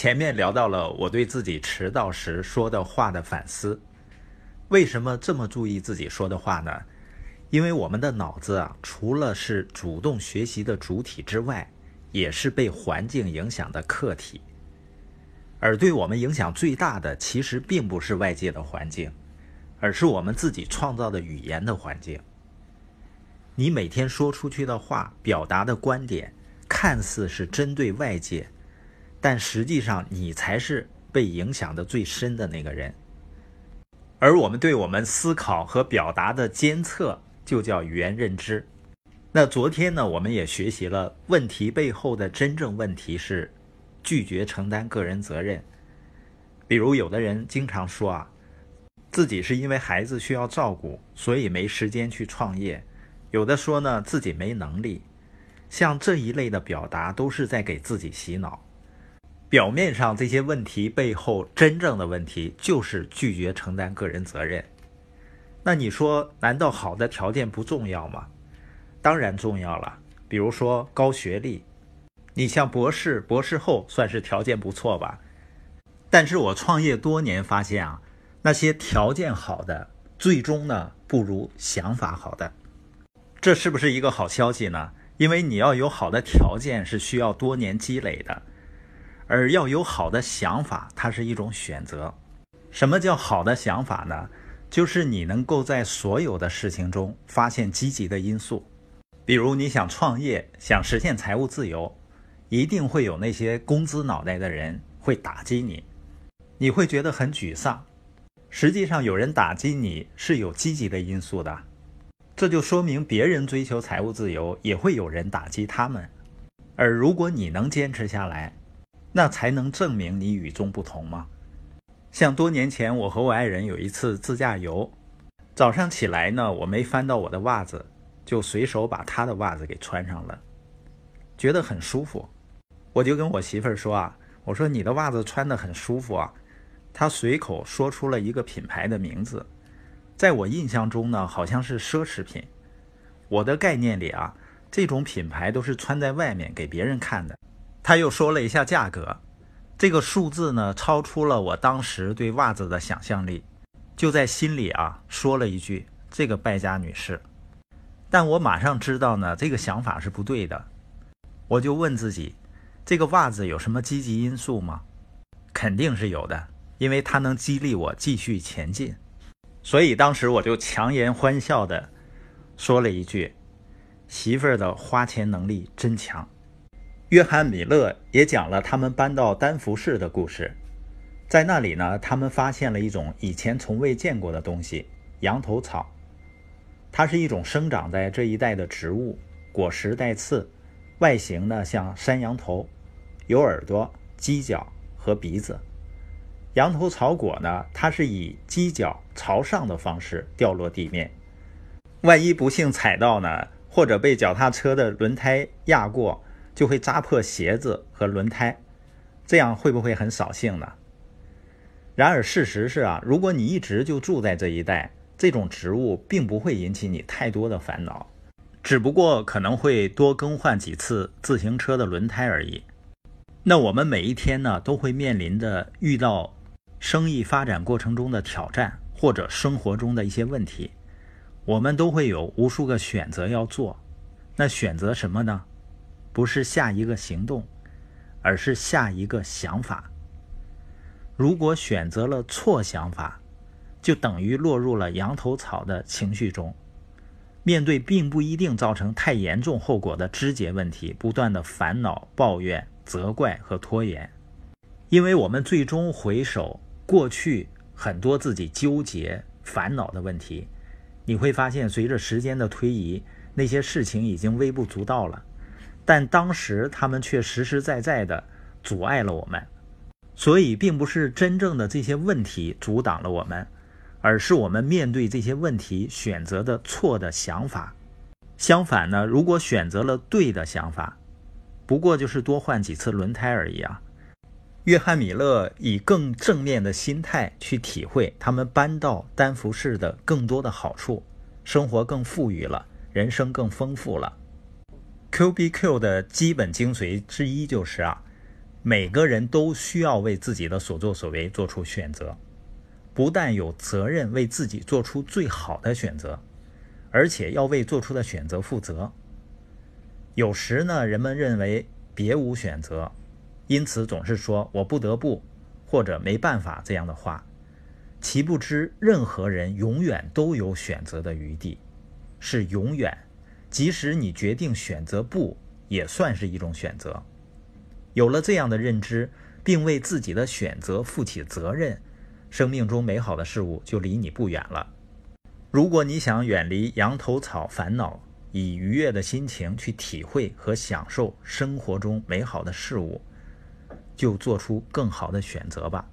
前面聊到了我对自己迟到时说的话的反思，为什么这么注意自己说的话呢？因为我们的脑子啊，除了是主动学习的主体之外，也是被环境影响的客体。而对我们影响最大的，其实并不是外界的环境，而是我们自己创造的语言的环境。你每天说出去的话，表达的观点，看似是针对外界。但实际上，你才是被影响的最深的那个人。而我们对我们思考和表达的监测，就叫语言认知。那昨天呢，我们也学习了问题背后的真正问题是拒绝承担个人责任。比如，有的人经常说啊，自己是因为孩子需要照顾，所以没时间去创业；有的说呢，自己没能力。像这一类的表达，都是在给自己洗脑。表面上这些问题背后真正的问题就是拒绝承担个人责任。那你说，难道好的条件不重要吗？当然重要了。比如说高学历，你像博士、博士后算是条件不错吧？但是我创业多年发现啊，那些条件好的，最终呢不如想法好的。这是不是一个好消息呢？因为你要有好的条件是需要多年积累的。而要有好的想法，它是一种选择。什么叫好的想法呢？就是你能够在所有的事情中发现积极的因素。比如你想创业，想实现财务自由，一定会有那些工资脑袋的人会打击你，你会觉得很沮丧。实际上，有人打击你是有积极的因素的，这就说明别人追求财务自由也会有人打击他们。而如果你能坚持下来，那才能证明你与众不同吗？像多年前我和我爱人有一次自驾游，早上起来呢，我没翻到我的袜子，就随手把他的袜子给穿上了，觉得很舒服。我就跟我媳妇儿说啊，我说你的袜子穿得很舒服啊。她随口说出了一个品牌的名字，在我印象中呢，好像是奢侈品。我的概念里啊，这种品牌都是穿在外面给别人看的。他又说了一下价格，这个数字呢超出了我当时对袜子的想象力，就在心里啊说了一句：“这个败家女士。”但我马上知道呢，这个想法是不对的。我就问自己：这个袜子有什么积极因素吗？肯定是有的，因为它能激励我继续前进。所以当时我就强颜欢笑的说了一句：“媳妇儿的花钱能力真强。”约翰·米勒也讲了他们搬到丹佛市的故事，在那里呢，他们发现了一种以前从未见过的东西——羊头草。它是一种生长在这一带的植物，果实带刺，外形呢像山羊头，有耳朵、犄角和鼻子。羊头草果呢，它是以犄角朝上的方式掉落地面，万一不幸踩到呢，或者被脚踏车的轮胎压过。就会扎破鞋子和轮胎，这样会不会很扫兴呢？然而事实是啊，如果你一直就住在这一带，这种植物并不会引起你太多的烦恼，只不过可能会多更换几次自行车的轮胎而已。那我们每一天呢，都会面临着遇到生意发展过程中的挑战，或者生活中的一些问题，我们都会有无数个选择要做。那选择什么呢？不是下一个行动，而是下一个想法。如果选择了错想法，就等于落入了羊头草的情绪中。面对并不一定造成太严重后果的枝节问题，不断的烦恼、抱怨、责怪和拖延。因为我们最终回首过去很多自己纠结、烦恼的问题，你会发现，随着时间的推移，那些事情已经微不足道了。但当时他们却实实在在的阻碍了我们，所以并不是真正的这些问题阻挡了我们，而是我们面对这些问题选择的错的想法。相反呢，如果选择了对的想法，不过就是多换几次轮胎而已啊。约翰·米勒以更正面的心态去体会他们搬到丹佛市的更多的好处，生活更富裕了，人生更丰富了。Q B Q 的基本精髓之一就是啊，每个人都需要为自己的所作所为做出选择，不但有责任为自己做出最好的选择，而且要为做出的选择负责。有时呢，人们认为别无选择，因此总是说“我不得不”或者“没办法”这样的话。其不知，任何人永远都有选择的余地，是永远。即使你决定选择不，也算是一种选择。有了这样的认知，并为自己的选择负起责任，生命中美好的事物就离你不远了。如果你想远离羊头草烦恼，以愉悦的心情去体会和享受生活中美好的事物，就做出更好的选择吧。